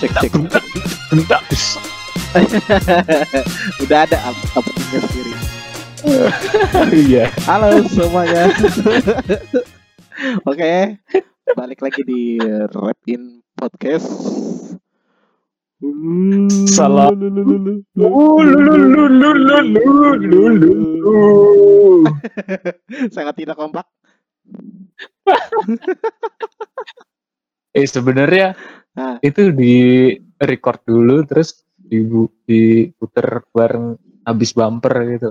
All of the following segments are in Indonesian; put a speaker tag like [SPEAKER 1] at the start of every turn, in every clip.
[SPEAKER 1] Cek cek. Udah ada sendiri.
[SPEAKER 2] Iya.
[SPEAKER 1] Halo semuanya. Oke, balik lagi di Rap In Podcast.
[SPEAKER 2] Salam.
[SPEAKER 1] Sangat tidak kompak.
[SPEAKER 2] Eh sebenarnya
[SPEAKER 1] Nah.
[SPEAKER 2] itu di record dulu terus dibu diputer bareng habis bumper gitu.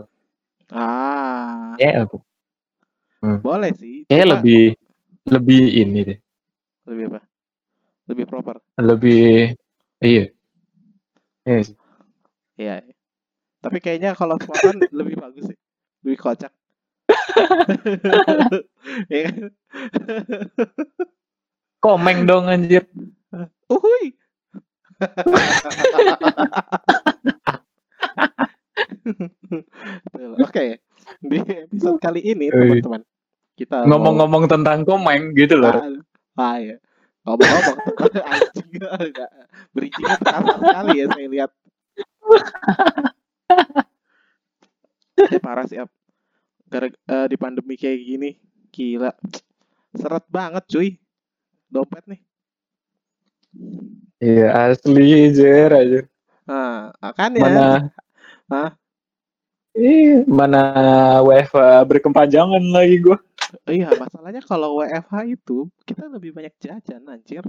[SPEAKER 1] Ah,
[SPEAKER 2] Ya aku
[SPEAKER 1] boleh sih.
[SPEAKER 2] kayak lebih lebih ini deh.
[SPEAKER 1] lebih apa? Lebih proper.
[SPEAKER 2] Lebih iya. Iya sih.
[SPEAKER 1] Iya. Tapi kayaknya kalau spontan lebih bagus sih. Lebih kocak. Iya?
[SPEAKER 2] Komeng dong anjir.
[SPEAKER 1] Uhuy. Betul. Oke, di episode kali ini
[SPEAKER 2] Ui.
[SPEAKER 1] teman-teman kita mau-
[SPEAKER 2] Ngomong-ngomong tentang komeng gitu loh.
[SPEAKER 1] Ah, ah ya. Ngomong-ngomong tentang anjing enggak terasa sekali ya saya lihat. Eh, parah sih Ap. Gara eh, di pandemi kayak gini, gila. Seret banget cuy. Dompet nih.
[SPEAKER 2] Iya asli jer aja.
[SPEAKER 1] Nah, kan ya.
[SPEAKER 2] Mana
[SPEAKER 1] Hah?
[SPEAKER 2] Ih, mana WFH berkepanjangan lagi gua.
[SPEAKER 1] Iya, masalahnya kalau WFH itu kita lebih banyak jajan anjir.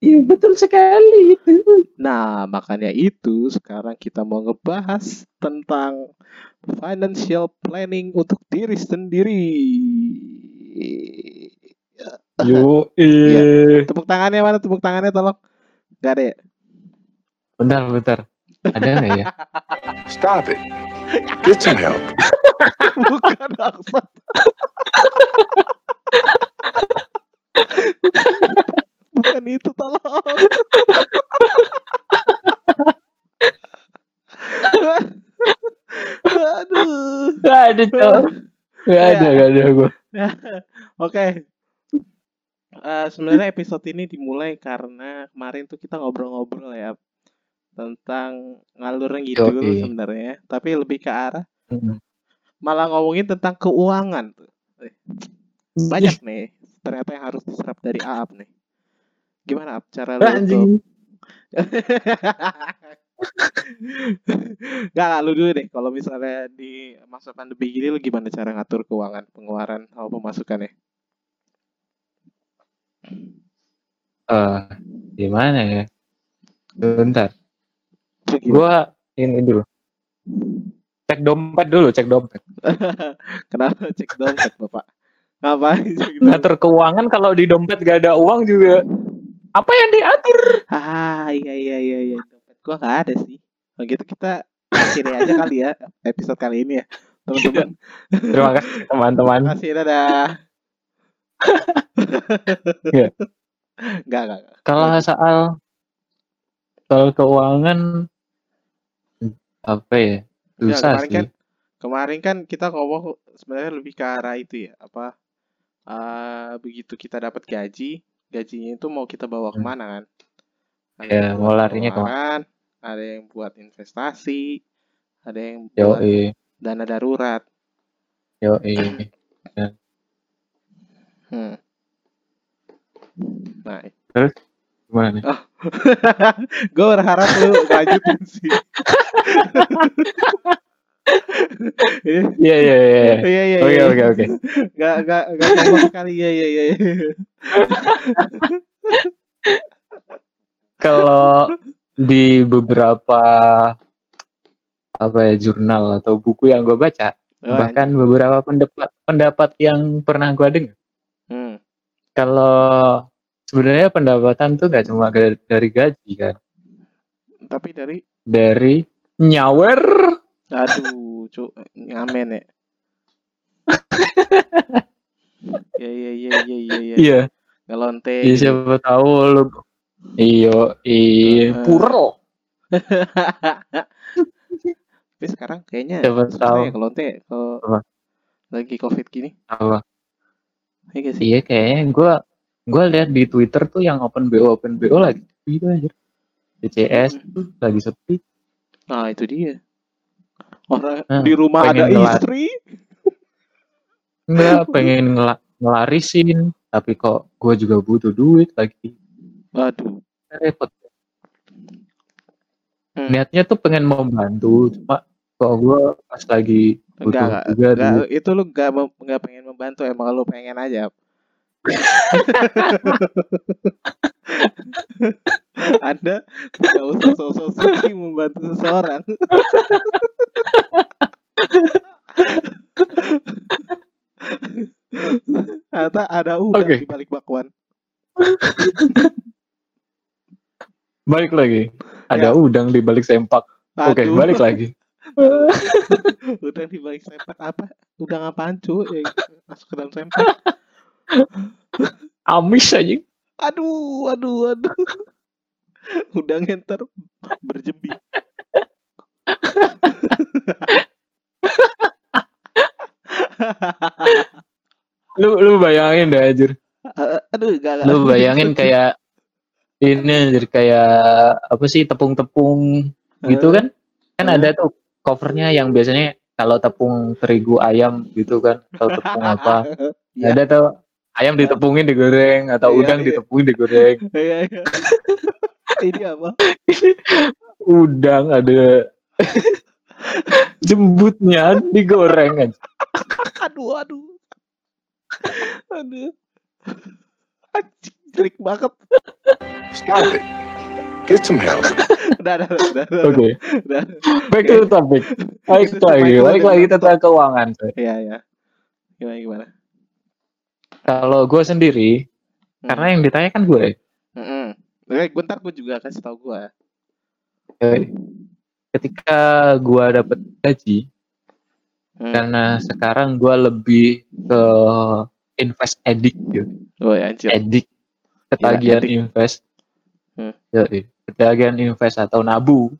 [SPEAKER 2] Iya betul sekali itu.
[SPEAKER 1] Nah, makanya itu sekarang kita mau ngebahas tentang financial planning untuk diri sendiri.
[SPEAKER 2] Yo,
[SPEAKER 1] Iya.
[SPEAKER 2] eh.
[SPEAKER 1] Tepuk tangannya mana? Tepuk tangannya tolong. Gak ada ya?
[SPEAKER 2] Bentar, bentar. Ada nggak ya?
[SPEAKER 3] Stop it. Get some help.
[SPEAKER 1] Bukan maksud. Bukan itu tolong. Aduh.
[SPEAKER 2] Gak ada, cowok. Gak ada, gak ada gua.
[SPEAKER 1] Oke. Eh, sebenarnya episode ini dimulai karena kemarin tuh kita ngobrol-ngobrol ya tentang ngalur gitu
[SPEAKER 2] Yoi.
[SPEAKER 1] sebenarnya, tapi lebih ke arah
[SPEAKER 2] Hmm.
[SPEAKER 1] malah ngomongin tentang keuangan tuh. Eh, Banyak nih ternyata yang harus diserap dari Aap nih. Gimana Aap cara lu untuk. Gak, gak, lu dulu deh. Kalau misalnya di masa pandemi gini, lu gimana cara ngatur keuangan, pengeluaran, sama pemasukannya?
[SPEAKER 2] Eh, gimana ya? Bentar.
[SPEAKER 1] Gimana?
[SPEAKER 2] Gua ini dulu. Cek dompet dulu, cek dompet.
[SPEAKER 1] Kenapa cek dompet, Bapak? Ngapain cek dompet?
[SPEAKER 2] Ngatur keuangan kalau di dompet gak ada uang juga. Apa yang diatur?
[SPEAKER 1] Ah, iya, iya, iya, iya. Dompet gua gak ada sih. Kalau gitu kita akhiri aja kali ya episode kali ini ya, teman-teman.
[SPEAKER 2] Terima kasih teman-teman.
[SPEAKER 1] Terima kasih, dadah.
[SPEAKER 2] Iya.
[SPEAKER 1] Enggak, enggak, enggak.
[SPEAKER 2] Kalau soal soal keuangan apa ya?
[SPEAKER 1] Ya,
[SPEAKER 2] Susah
[SPEAKER 1] kemarin
[SPEAKER 2] sih.
[SPEAKER 1] kan kemarin kan kita ngomong sebenarnya lebih ke arah itu ya apa eh, begitu kita dapat gaji gajinya itu mau kita bawa
[SPEAKER 2] Hmm.
[SPEAKER 1] ke mana kan ada
[SPEAKER 2] Ya, mau larinya ke
[SPEAKER 1] mana? ada yang buat investasi ada yang buat
[SPEAKER 2] Yoi,
[SPEAKER 1] dana darurat
[SPEAKER 2] yoi.
[SPEAKER 1] hmm. nah
[SPEAKER 2] Gimana nih?
[SPEAKER 1] gue berharap lu lanjutin sih Iya,
[SPEAKER 2] Iya, iya, iya. iya.
[SPEAKER 1] iya, iya,
[SPEAKER 2] Oke, oke, oke.
[SPEAKER 1] Gak, gak, gak kompak sekali, iya, iya, iya.
[SPEAKER 2] Kalau di beberapa apa ya jurnal atau buku yang gue baca,
[SPEAKER 1] Oh,
[SPEAKER 2] bahkan beberapa pendapat pendapat yang pernah gue dengar,
[SPEAKER 1] Hmm.
[SPEAKER 2] kalau sebenarnya pendapatan tuh gak cuma dari gaji kan,
[SPEAKER 1] Tapi dari,
[SPEAKER 2] dari nyawer.
[SPEAKER 1] aduh, cu, ngamen ya. Ya ya ya ya ya ya.
[SPEAKER 2] Iya.
[SPEAKER 1] Ngelonte.
[SPEAKER 2] Iya siapa tahu lu iyo i
[SPEAKER 1] Heeh.
[SPEAKER 2] puro
[SPEAKER 1] Tapi sekarang kayaknya
[SPEAKER 2] Siapa tahu.
[SPEAKER 1] ya ngelonte kalau lagi covid gini.
[SPEAKER 2] apa
[SPEAKER 1] Iya sih?
[SPEAKER 2] iya kayaknya gua gua lihat di Twitter tuh yang open BO open BO lagi gitu aja DCS tuh lagi sepi
[SPEAKER 1] Nah itu dia. Orang
[SPEAKER 2] Nah,
[SPEAKER 1] di rumah ada istri.
[SPEAKER 2] enggak pengen ngela- ngelarisin tapi kok gua juga butuh duit lagi
[SPEAKER 1] Waduh.
[SPEAKER 2] repot
[SPEAKER 1] Hmm.
[SPEAKER 2] niatnya tuh pengen membantu cuma kok gua pas lagi butuh
[SPEAKER 1] Enggak, enggak,
[SPEAKER 2] juga
[SPEAKER 1] enggak,
[SPEAKER 2] duit
[SPEAKER 1] itu lu enggak mem- enggak pengen membantu, emang lu pengen aja. Anda tidak usah sosok suci membantu seseorang. Ternyata ada udang
[SPEAKER 2] Oke.
[SPEAKER 1] di balik bakwan.
[SPEAKER 2] balik lagi
[SPEAKER 1] Ya.
[SPEAKER 2] ada udang di balik sempak oke
[SPEAKER 1] Aduh,
[SPEAKER 2] balik lagi
[SPEAKER 1] udang di balik sempak apa? Udang apaan cuy? Ya, masuk ke dalam sempak.
[SPEAKER 2] amis aja
[SPEAKER 1] Aduh, aduh, aduh. Udangnya ntar berjembi.
[SPEAKER 2] lu lu bayangin deh anjir
[SPEAKER 1] Eh, aduh, enggak.
[SPEAKER 2] lu bayangin kayak ini anjir kayak apa sih tepung-tepung gitu kan kan
[SPEAKER 1] Hmm.
[SPEAKER 2] ada tuh covernya yang biasanya kalau tepung terigu ayam gitu kan atau tepung apa
[SPEAKER 1] Iya.
[SPEAKER 2] ada tuh ayam ditepungin digoreng atau
[SPEAKER 1] Iya,
[SPEAKER 2] udang
[SPEAKER 1] iya.
[SPEAKER 2] ditepungin digoreng
[SPEAKER 1] Iya, iya. Ini apa?
[SPEAKER 2] udang ada jembutnya digoreng aja
[SPEAKER 1] Aduh, aduh. Aduh. Anjing, jelek banget.
[SPEAKER 3] Stop it. Get some help.
[SPEAKER 1] Udah, udah, udah, udah.
[SPEAKER 2] oke back to the topic baik lagi
[SPEAKER 1] baik
[SPEAKER 2] lagi tentang keuangan.
[SPEAKER 1] Iya, iya. Gimana, gimana?
[SPEAKER 2] Kalau gue sendiri
[SPEAKER 1] Hmm.
[SPEAKER 2] karena yang ditanya kan gue
[SPEAKER 1] Mm-mm. Oke, gue ntar gue juga kasih tau gue.
[SPEAKER 2] Eh, ketika gua dapat gaji
[SPEAKER 1] Hmm.
[SPEAKER 2] karena sekarang gua lebih ke invest edik gitu
[SPEAKER 1] Oh, ya, anjir.
[SPEAKER 2] edik ketagihan
[SPEAKER 1] edik.
[SPEAKER 2] invest
[SPEAKER 1] Hmm.
[SPEAKER 2] Yoi, ketagihan invest atau nabu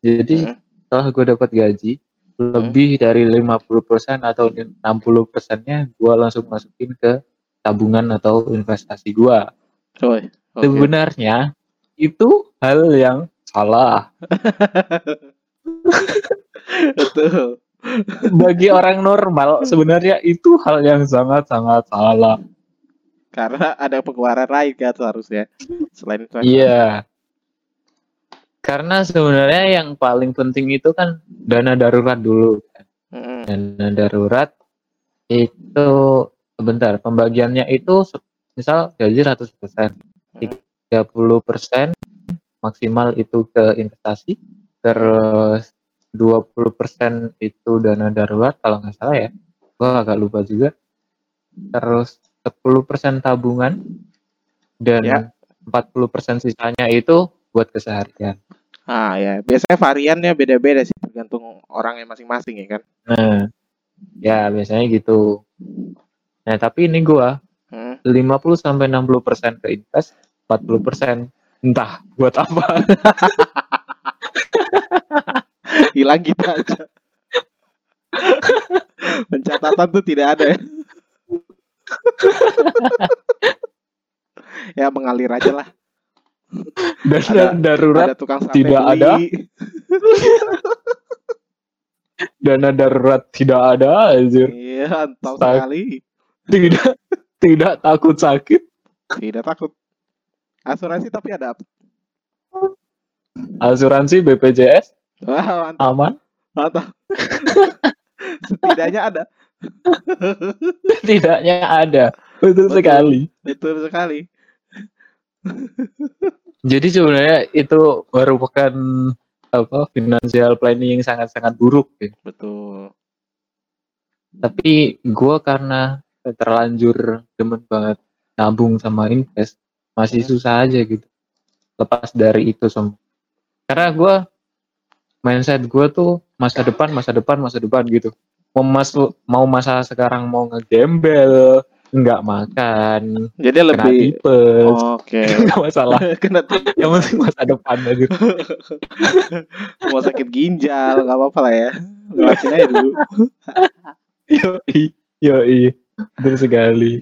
[SPEAKER 2] jadi
[SPEAKER 1] Hmm.
[SPEAKER 2] setelah gua dapat gaji lebih dari 50% atau 60 persennya gua langsung masukin ke tabungan atau investasi gua
[SPEAKER 1] Oh, oke.
[SPEAKER 2] sebenarnya itu hal yang salah
[SPEAKER 1] Betul.
[SPEAKER 2] bagi orang normal sebenarnya itu hal yang sangat sangat salah.
[SPEAKER 1] Karena ada pengeluaran lain kan seharusnya. Selain itu.
[SPEAKER 2] Iya. Karena sebenarnya yang paling penting itu kan dana darurat dulu. Dana darurat itu sebentar pembagiannya itu misal gaji 100%. 30% maksimal itu ke investasi, terus 20% itu dana darurat kalau nggak salah ya. Gua agak lupa juga. Terus 10% tabungan dan
[SPEAKER 1] Ya.
[SPEAKER 2] 40% sisanya itu buat keseharian.
[SPEAKER 1] Ah ya, biasanya variannya beda-beda sih tergantung orangnya masing-masing ya kan.
[SPEAKER 2] Nah, ya biasanya gitu. Nah, tapi ini gua
[SPEAKER 1] Hmm.
[SPEAKER 2] 50 sampai 60% ke invest, 40% entah buat apa.
[SPEAKER 1] Hilang gitu aja. Pencatatan tuh tidak ada ya. ya mengalir aja lah.
[SPEAKER 2] Dana
[SPEAKER 1] Ada-
[SPEAKER 2] darurat,
[SPEAKER 1] Ada tukang sate
[SPEAKER 2] tidak
[SPEAKER 1] beli.
[SPEAKER 2] ada. dana darurat tidak ada anjir.
[SPEAKER 1] Iya, tahu sekali.
[SPEAKER 2] Tidak tidak takut sakit.
[SPEAKER 1] Tidak takut. Asuransi tapi ada apa?
[SPEAKER 2] Asuransi BPJS
[SPEAKER 1] Wah, mantap,
[SPEAKER 2] aman.
[SPEAKER 1] mantap. Setidaknya ada.
[SPEAKER 2] Tidaknya ada. Betul
[SPEAKER 1] Betul.
[SPEAKER 2] sekali.
[SPEAKER 1] Betul sekali.
[SPEAKER 2] Jadi sebenarnya itu merupakan apa financial planning yang sangat-sangat buruk ya.
[SPEAKER 1] Betul.
[SPEAKER 2] Tapi gua karena terlanjur demen banget nabung sama invest masih
[SPEAKER 1] Hmm.
[SPEAKER 2] susah aja gitu. Lepas dari itu semua. Karena gua mindset gua tuh masa depan, masa depan, masa depan gitu. mau masuk mau masa sekarang mau ngegembel nggak makan
[SPEAKER 1] Jadi
[SPEAKER 2] kena
[SPEAKER 1] lebih
[SPEAKER 2] tipes
[SPEAKER 1] Oke.
[SPEAKER 2] nggak masalah
[SPEAKER 1] Kena tipes.
[SPEAKER 2] yang penting masa depan aja
[SPEAKER 1] mau sakit ginjal nggak apa-apa lah ya. Lewatin aja dulu.
[SPEAKER 2] yoi yoi betul sekali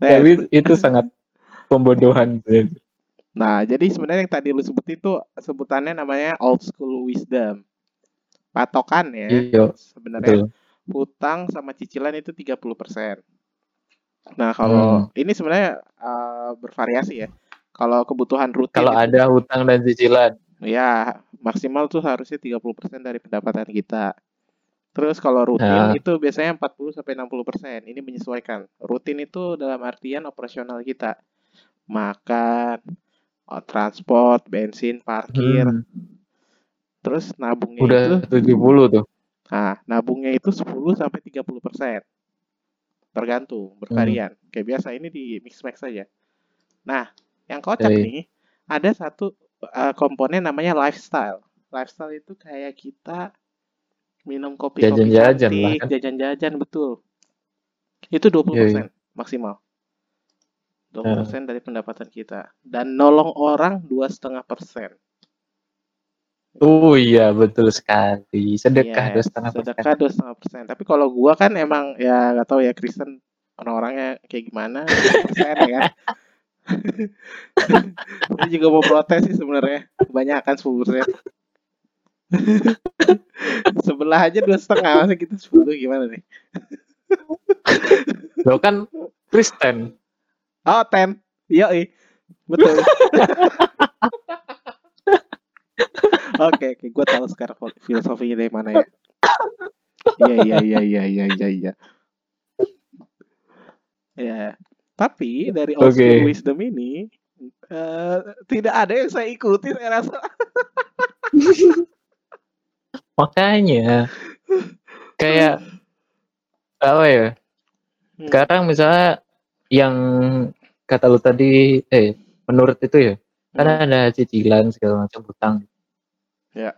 [SPEAKER 1] Nah,
[SPEAKER 2] tapi itu sangat pembodohan.
[SPEAKER 1] Nah, jadi sebenarnya yang tadi lu sebut itu sebutannya namanya old school wisdom. Patokan ya.
[SPEAKER 2] iya
[SPEAKER 1] Sebenarnya hutang sama cicilan itu 30%. Nah, kalau
[SPEAKER 2] Hmm.
[SPEAKER 1] ini sebenarnya eh, bervariasi ya. Kalau kebutuhan rutin
[SPEAKER 2] kalau
[SPEAKER 1] itu-
[SPEAKER 2] ada hutang dan cicilan
[SPEAKER 1] ya maksimal tuh harusnya 30% dari pendapatan kita. Terus kalau rutin
[SPEAKER 2] Nah.
[SPEAKER 1] itu biasanya 40 sampai 60%. Ini menyesuaikan. Rutin itu dalam artian operasional kita. Makan, oh, transport, bensin, parkir.
[SPEAKER 2] Hmm,
[SPEAKER 1] Terus nabungnya
[SPEAKER 2] udah
[SPEAKER 1] itu
[SPEAKER 2] 70 tuh
[SPEAKER 1] Nah, nabungnya itu 10 sampai 30 persen. Tergantung, bervarian. Kayak biasa ini di mix max saja. Nah, yang kocak
[SPEAKER 2] Oke.
[SPEAKER 1] nih, ada satu uh, komponen namanya lifestyle. Lifestyle itu kayak kita minum kopi-kopi
[SPEAKER 2] Jajan-jajan kan.
[SPEAKER 1] jajan-jajan betul. Itu 20% maksimal. 20% dari pendapatan kita. Dan nolong orang 2,5%.
[SPEAKER 2] oh iya betul sekali sedekah
[SPEAKER 1] Iya,
[SPEAKER 2] dua setengah persen
[SPEAKER 1] sedekah dua setengah persen tapi kalau gua kan emang ya nggak tahu ya Kristen orang-orangnya kayak gimana persen ya kan Saya juga mau protes sih sebenarnya kebanyakan 10 persen sebelah aja dua setengah masa kita 10 gimana nih?
[SPEAKER 2] Lo kan Kristen.
[SPEAKER 1] Oh ten iya betul. Oke oke. Gue tahu sekarang filosofinya dari mana ya. Iya iya iya iya iya iya iya. Ya tapi dari old
[SPEAKER 2] Oke.
[SPEAKER 1] school wisdom ini eh, tidak ada yang saya ikuti saya rasa
[SPEAKER 2] makanya kayak apa ya
[SPEAKER 1] Hmm.
[SPEAKER 2] sekarang misalnya yang kata lu tadi eh menurut itu ya kan
[SPEAKER 1] Hmm.
[SPEAKER 2] ada cicilan segala macam hutang
[SPEAKER 1] Ya.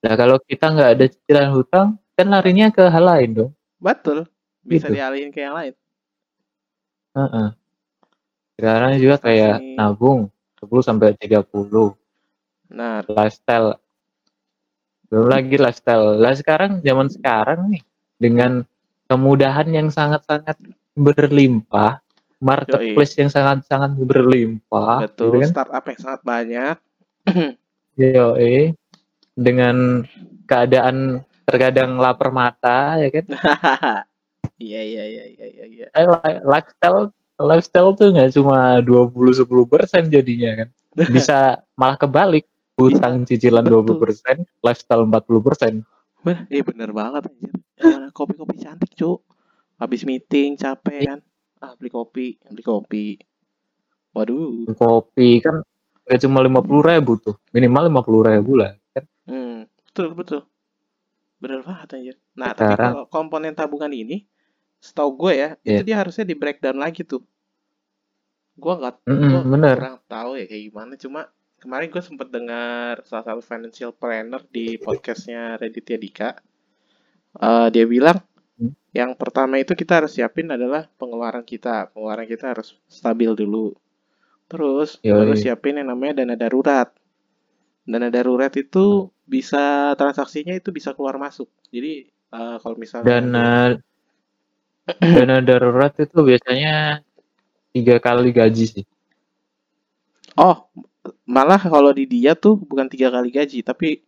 [SPEAKER 2] nah kalau kita nggak ada cicilan hutang kan larinya ke hal lain dong
[SPEAKER 1] betul bisa
[SPEAKER 2] Gitu.
[SPEAKER 1] dialihin ke yang lain
[SPEAKER 2] Heeh. sekarang juga kayak nabung 10 sampai 30
[SPEAKER 1] nah
[SPEAKER 2] lifestyle belum lagi lifestyle. Lah sekarang zaman sekarang nih dengan kemudahan yang sangat-sangat berlimpah marketplace yang sangat-sangat berlimpah
[SPEAKER 1] betul
[SPEAKER 2] gitu kan?
[SPEAKER 1] startup yang sangat banyak.
[SPEAKER 2] Yoi. dengan keadaan terkadang lapar mata ya kan?
[SPEAKER 1] Iya iya iya iya iya iya.
[SPEAKER 2] Eh, li- lifestyle lifestyle tuh nggak cuma 20 10 persen jadinya kan? Bisa malah kebalik hutang cicilan
[SPEAKER 1] Betul.
[SPEAKER 2] 20 persen lifestyle 40 persen
[SPEAKER 1] Wah, iya bener banget anjir. Kopi-kopi cantik, Cuk. Habis meeting capek kan. Ah, beli kopi, beli kopi. Waduh.
[SPEAKER 2] kopi kan nggak cuma 50 ribu tuh minimal 50 ribu lah kan
[SPEAKER 1] Hmm, betul betul. Bener banget anjir. Nah, tapi
[SPEAKER 2] Sekarang-
[SPEAKER 1] kalau komponen tabungan ini setahu gue ya,
[SPEAKER 2] Iya.
[SPEAKER 1] itu dia harusnya di breakdown lagi tuh. Gua nggak gua
[SPEAKER 2] bener
[SPEAKER 1] kurang tahu ya kayak gimana cuma kemarin gue sempet dengar salah satu financial planner di podcastnya Raditya Dika Eh, dia bilang
[SPEAKER 2] Hmm.
[SPEAKER 1] yang pertama itu kita harus siapin adalah pengeluaran kita. Pengeluaran kita harus stabil dulu. Terus
[SPEAKER 2] Yoi.
[SPEAKER 1] baru siapin yang namanya dana darurat. Dana darurat itu bisa transaksinya itu bisa keluar masuk. Jadi eh, kalau misalnya
[SPEAKER 2] dana dana darurat itu biasanya tiga kali gaji sih.
[SPEAKER 1] Oh, malah kalau di dia tuh bukan tiga kali gaji, tapi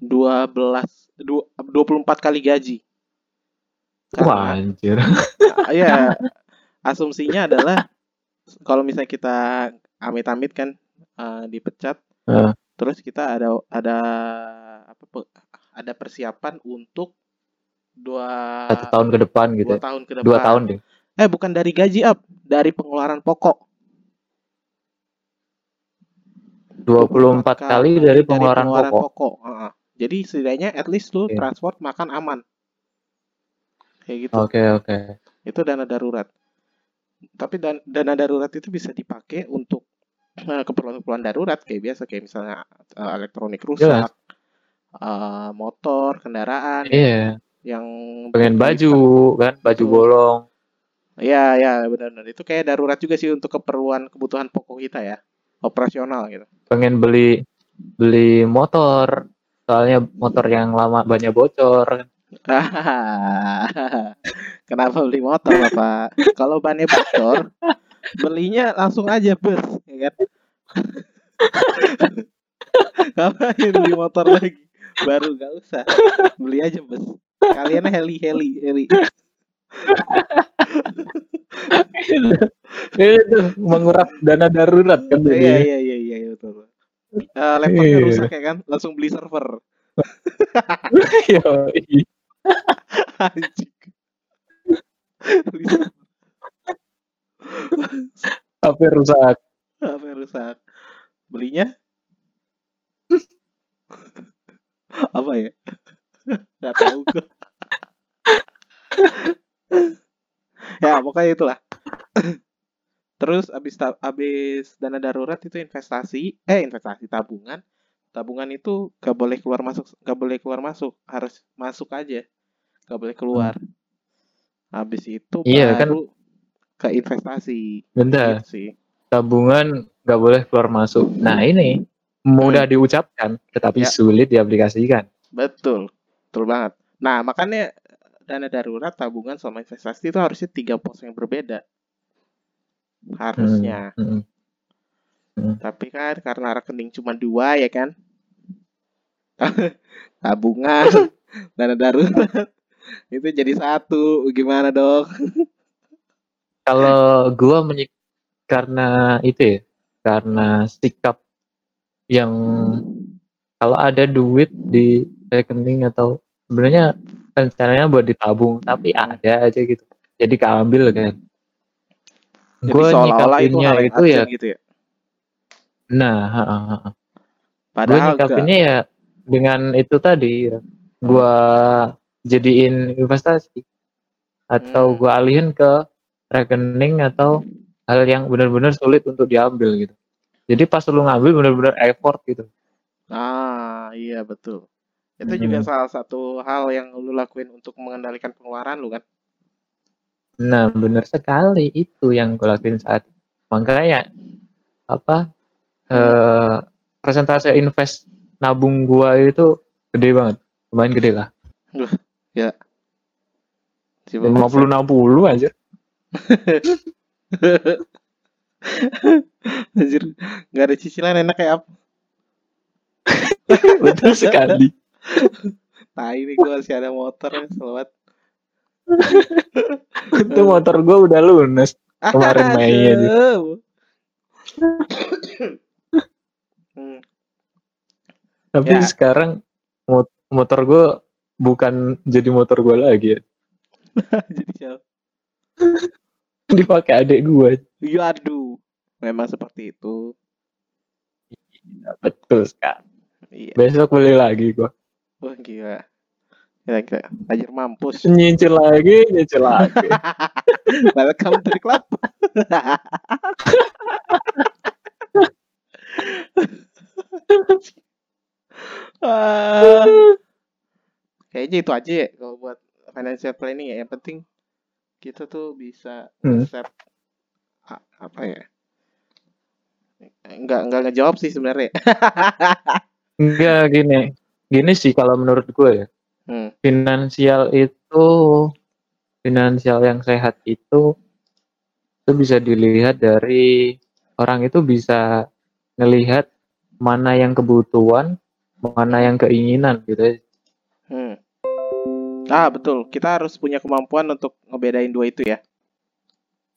[SPEAKER 1] 12 du- 24 kali gaji.
[SPEAKER 2] wah
[SPEAKER 1] Karena
[SPEAKER 2] anjir
[SPEAKER 1] ya asumsinya adalah kalau misalnya kita amit-amit kan eh, dipecat,
[SPEAKER 2] Eh.
[SPEAKER 1] terus kita ada ada apa ada persiapan untuk dua
[SPEAKER 2] satu tahun ke depan gitu
[SPEAKER 1] dua
[SPEAKER 2] ya.
[SPEAKER 1] tahun ke depan.
[SPEAKER 2] dua tahun deh
[SPEAKER 1] Eh bukan dari gaji up, dari pengeluaran pokok.
[SPEAKER 2] 24 kali dari pengeluaran pokok
[SPEAKER 1] Heeh. Jadi setidaknya at least lu
[SPEAKER 2] Oke.
[SPEAKER 1] transport makan aman. Kayak gitu.
[SPEAKER 2] oke oke
[SPEAKER 1] Itu dana darurat. Tapi dan, dana darurat itu bisa dipakai untuk eh, keperluan-keperluan darurat kayak biasa kayak misalnya eh, elektronik rusak,
[SPEAKER 2] Jelas.
[SPEAKER 1] eh, motor, kendaraan.
[SPEAKER 2] iya
[SPEAKER 1] yang
[SPEAKER 2] pengen baju kan baju
[SPEAKER 1] Tuh.
[SPEAKER 2] bolong
[SPEAKER 1] ya ya benar-benar itu kayak darurat juga sih untuk keperluan kebutuhan pokok kita ya operasional gitu.
[SPEAKER 2] Pengen beli beli motor. Soalnya motor yang lama banyak bocor.
[SPEAKER 1] Kenapa beli motor bapak? Kalau bannya bocor belinya langsung aja bus ya kan? Ngapain beli motor lagi? Baru gak usah. Beli aja bus. Kalian heli heli heli
[SPEAKER 2] itu menguras dana darurat kan
[SPEAKER 1] iya iya iya iya iya, betul Eh, laptopnya
[SPEAKER 2] Iya.
[SPEAKER 1] rusak ya kan? Langsung beli server. Server.
[SPEAKER 2] HP rusak.
[SPEAKER 1] HP rusak. Belinya? Apa ya? Nggak tahu gue ya pokoknya itulah. Terus abis abis dana darurat itu investasi eh investasi tabungan. Tabungan itu gak boleh keluar masuk gak boleh keluar masuk. Harus masuk aja. Gak boleh keluar. Habis itu
[SPEAKER 2] Iya, kan.
[SPEAKER 1] baru ke investasi.
[SPEAKER 2] Bentar
[SPEAKER 1] gitu sih.
[SPEAKER 2] Tabungan nggak boleh keluar masuk. Nah ini mudah diucapkan tetapi
[SPEAKER 1] Ya.
[SPEAKER 2] sulit diaplikasikan.
[SPEAKER 1] Betul, betul banget. Nah, makanya dana darurat, tabungan, sama investasi itu harusnya tiga pos yang berbeda. Harusnya.
[SPEAKER 2] Hmm, hmm.
[SPEAKER 1] Tapi kan karena rekening cuma dua ya kan. tabungan, dana darurat. itu jadi satu. Gimana dong?
[SPEAKER 2] kalau gua menyik karena itu ya karena sikap yang kalau ada duit di rekening atau sebenarnya rencananya buat ditabung tapi ada aja gitu jadi keambil kan
[SPEAKER 1] Jadi
[SPEAKER 2] gue
[SPEAKER 1] itu
[SPEAKER 2] nyikapinnya itu ya
[SPEAKER 1] gitu ya.
[SPEAKER 2] nah ha, ha, ha. gue
[SPEAKER 1] Padahal enggak.
[SPEAKER 2] nyikapinnya ya dengan itu tadi ya. gue jadiin investasi atau
[SPEAKER 1] Hmm.
[SPEAKER 2] gue alihin ke rekening atau hal yang benar-benar sulit untuk diambil gitu jadi pas lu ngambil benar-benar effort gitu
[SPEAKER 1] Ah, iya betul. Itu juga
[SPEAKER 2] Hmm.
[SPEAKER 1] salah satu hal yang lu lakuin untuk mengendalikan pengeluaran lu kan.
[SPEAKER 2] Nah, benar sekali itu yang gue lakuin saat itu. makanya apa eh persentase invest nabung gua itu gede banget, lumayan gede lah.
[SPEAKER 1] Coba
[SPEAKER 2] 50 60 aja.
[SPEAKER 1] Anjir, nggak ada cicilan enak kayak apa?
[SPEAKER 2] Betul sekali.
[SPEAKER 1] Tai nih gue masih ada motor ya, selamat.
[SPEAKER 2] itu motor gua udah lunas. Kemarin Mei aja.
[SPEAKER 1] Aduh. Hmm,
[SPEAKER 2] Tapi
[SPEAKER 1] Ya.
[SPEAKER 2] sekarang mot- motor gua bukan jadi motor gua lagi ya.
[SPEAKER 1] jadi siapa?
[SPEAKER 2] Dipakai adik gua.
[SPEAKER 1] Ya aduh, memang seperti itu.
[SPEAKER 2] Betul sekali.
[SPEAKER 1] Iya,
[SPEAKER 2] Besok beli lagi gua.
[SPEAKER 1] Wah gila. Gila, gila. Anjir mampus.
[SPEAKER 2] Nyicil lagi, nyicil lagi.
[SPEAKER 1] Welcome to the club. Kayaknya itu aja ya kalau buat financial planning ya. Yang penting kita tuh bisa
[SPEAKER 2] Hmm.
[SPEAKER 1] apa ya? Enggak enggak ngejawab sih sebenarnya.
[SPEAKER 2] Enggak gini. Gini sih kalau menurut gue ya.
[SPEAKER 1] Hmm.
[SPEAKER 2] Finansial itu finansial yang sehat itu itu bisa dilihat dari orang itu bisa ngelihat mana yang kebutuhan, mana yang keinginan gitu.
[SPEAKER 1] Hmm. Ah, betul. Kita harus punya kemampuan untuk ngebedain dua itu ya.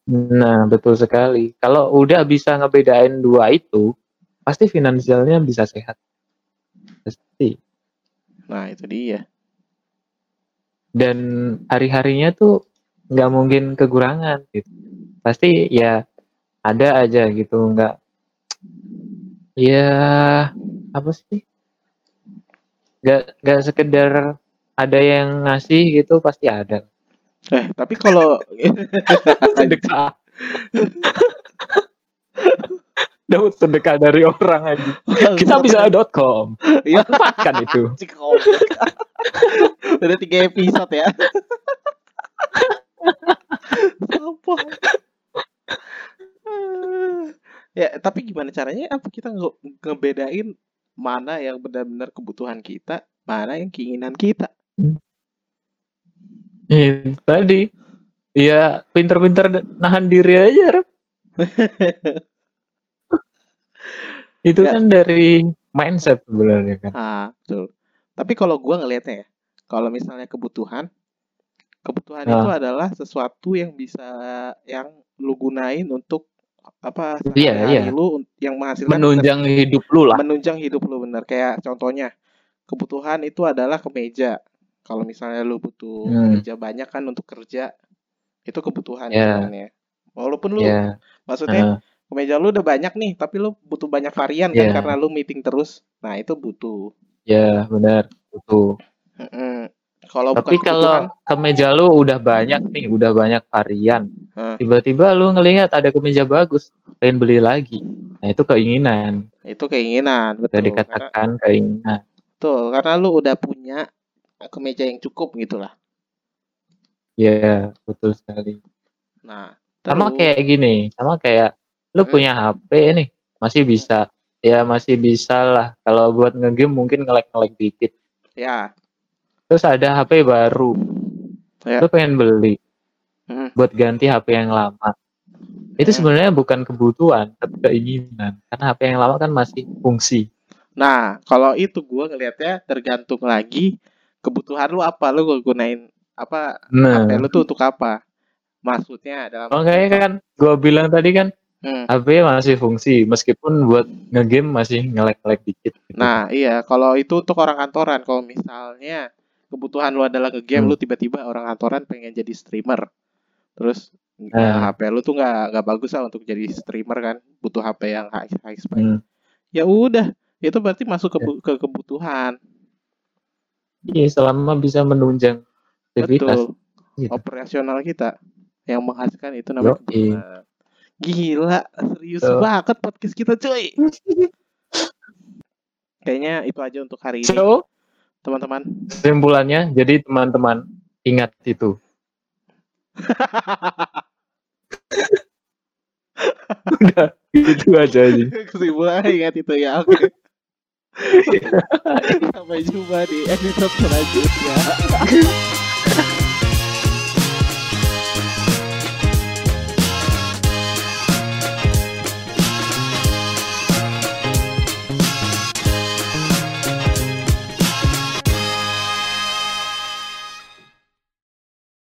[SPEAKER 2] Nah, betul sekali. Kalau udah bisa ngebedain dua itu, pasti finansialnya bisa sehat. Pasti.
[SPEAKER 1] Nah, itu dia.
[SPEAKER 2] dan hari-harinya tuh nggak mungkin kekurangan gitu. Pasti ya ada aja gitu nggak ya apa sih? Nggak nggak sekedar ada yang ngasih gitu pasti ada.
[SPEAKER 1] Eh, tapi kalau
[SPEAKER 2] Daud sedekah dari orang aja. Kita bisa .com.
[SPEAKER 1] Iya.
[SPEAKER 2] Manfaatkan itu.
[SPEAKER 1] Udah tiga episode ya. Apa? ya, tapi gimana caranya? Apa kita nge ngebedain mana yang benar-benar kebutuhan kita, mana yang keinginan kita?
[SPEAKER 2] Iya, tadi. Ya, pinter-pinter nahan diri aja. Itu
[SPEAKER 1] Ya.
[SPEAKER 2] kan dari mindset sebenarnya kan.
[SPEAKER 1] Ah, betul. Tapi kalau gua ngelihatnya ya, kalau misalnya kebutuhan, kebutuhan itu
[SPEAKER 2] Ah.
[SPEAKER 1] adalah sesuatu yang bisa yang lu gunain untuk apa
[SPEAKER 2] Iya, iya.
[SPEAKER 1] lu yang menghasilkan
[SPEAKER 2] Menunjang hidup lu lah.
[SPEAKER 1] menunjang hidup lu bener kayak contohnya kebutuhan itu adalah kemeja kalau misalnya lu butuh
[SPEAKER 2] Hmm.
[SPEAKER 1] kemeja banyak kan untuk kerja itu kebutuhan
[SPEAKER 2] Ya.
[SPEAKER 1] hitungannya. walaupun lu
[SPEAKER 2] Ya.
[SPEAKER 1] maksudnya
[SPEAKER 2] ah,
[SPEAKER 1] kemeja lu udah banyak nih tapi lu butuh banyak varian kan
[SPEAKER 2] Ya.
[SPEAKER 1] karena lu meeting terus nah itu butuh
[SPEAKER 2] ya, benar. Betul.
[SPEAKER 1] Mm-mm. kalau
[SPEAKER 2] Tapi kalau kemeja lu udah banyak nih, udah banyak varian.
[SPEAKER 1] Hah.
[SPEAKER 2] Tiba-tiba lu ngelihat ada kemeja bagus, pengen beli lagi. Nah, itu keinginan.
[SPEAKER 1] itu keinginan
[SPEAKER 2] Udah
[SPEAKER 1] betul karena,
[SPEAKER 2] dikatakan keinginan.
[SPEAKER 1] betul karena lu udah punya kemeja yang cukup gitulah
[SPEAKER 2] Ya, betul sekali.
[SPEAKER 1] nah
[SPEAKER 2] Sama
[SPEAKER 1] terus-
[SPEAKER 2] kayak gini, sama kayak lu
[SPEAKER 1] Hmm.
[SPEAKER 2] punya HP nih, masih bisa. Ya masih bisa lah. Kalau buat ngegame mungkin ngelek-ngelek dikit.
[SPEAKER 1] ya
[SPEAKER 2] Terus ada HP baru.
[SPEAKER 1] Ya.
[SPEAKER 2] Lu pengen beli
[SPEAKER 1] Hmm.
[SPEAKER 2] buat ganti HP yang lama. Itu
[SPEAKER 1] Hmm.
[SPEAKER 2] sebenarnya bukan kebutuhan, tapi keinginan. Karena HP yang lama kan masih fungsi.
[SPEAKER 1] Nah, kalau itu gua ngelihatnya tergantung lagi kebutuhan lu apa, lu gunain apa
[SPEAKER 2] Nah,
[SPEAKER 1] HP lu tuh untuk apa? Maksudnya dalam
[SPEAKER 2] makanya kan gua bilang tadi kan
[SPEAKER 1] Hmm.
[SPEAKER 2] HP masih fungsi meskipun buat ngegame masih ngelek-ngelek dikit. gitu.
[SPEAKER 1] Nah, iya, kalau itu untuk orang kantoran, kalau misalnya kebutuhan lu adalah nge-game,
[SPEAKER 2] Hmm.
[SPEAKER 1] lu tiba-tiba orang kantoran pengen jadi streamer. Terus
[SPEAKER 2] Nah.
[SPEAKER 1] HP lu tuh nggak nggak bagus lah untuk jadi streamer kan, butuh HP yang high, high spec.
[SPEAKER 2] Hmm.
[SPEAKER 1] Ya udah, itu berarti masuk ke,
[SPEAKER 2] Ya.
[SPEAKER 1] ke kebutuhan.
[SPEAKER 2] Iya, selama bisa menunjang aktivitas.
[SPEAKER 1] Betul.
[SPEAKER 2] Gitu.
[SPEAKER 1] Operasional kita yang menghasilkan itu namanya kebutuhan. Gila, serius
[SPEAKER 2] Yo.
[SPEAKER 1] banget podcast kita, cuy. Kayaknya itu aja untuk hari ini,
[SPEAKER 2] So,
[SPEAKER 1] teman-teman.
[SPEAKER 2] kesimpulannya, jadi teman-teman ingat itu. Udah, itu aja aja.
[SPEAKER 1] Kesimpulannya ingat itu ya, oke. Sampai jumpa di episode selanjutnya.